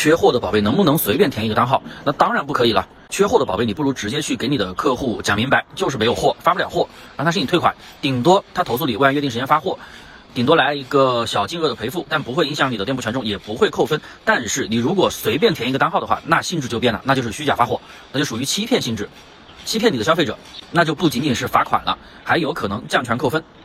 缺货的宝贝能不能随便填一个单号那当然不可以了。缺货的宝贝你不如直接去给你的客户讲明白就是没有货发不了货让他申请退款。顶多他投诉你未按约定时间发货顶多来一个小金额的赔付但不会影响你的店铺权重也不会扣分。但是你如果随便填一个单号的话那性质就变了那就是虚假发货那就属于欺骗性质。欺骗你的消费者那就不仅仅是罚款了还有可能降权扣分。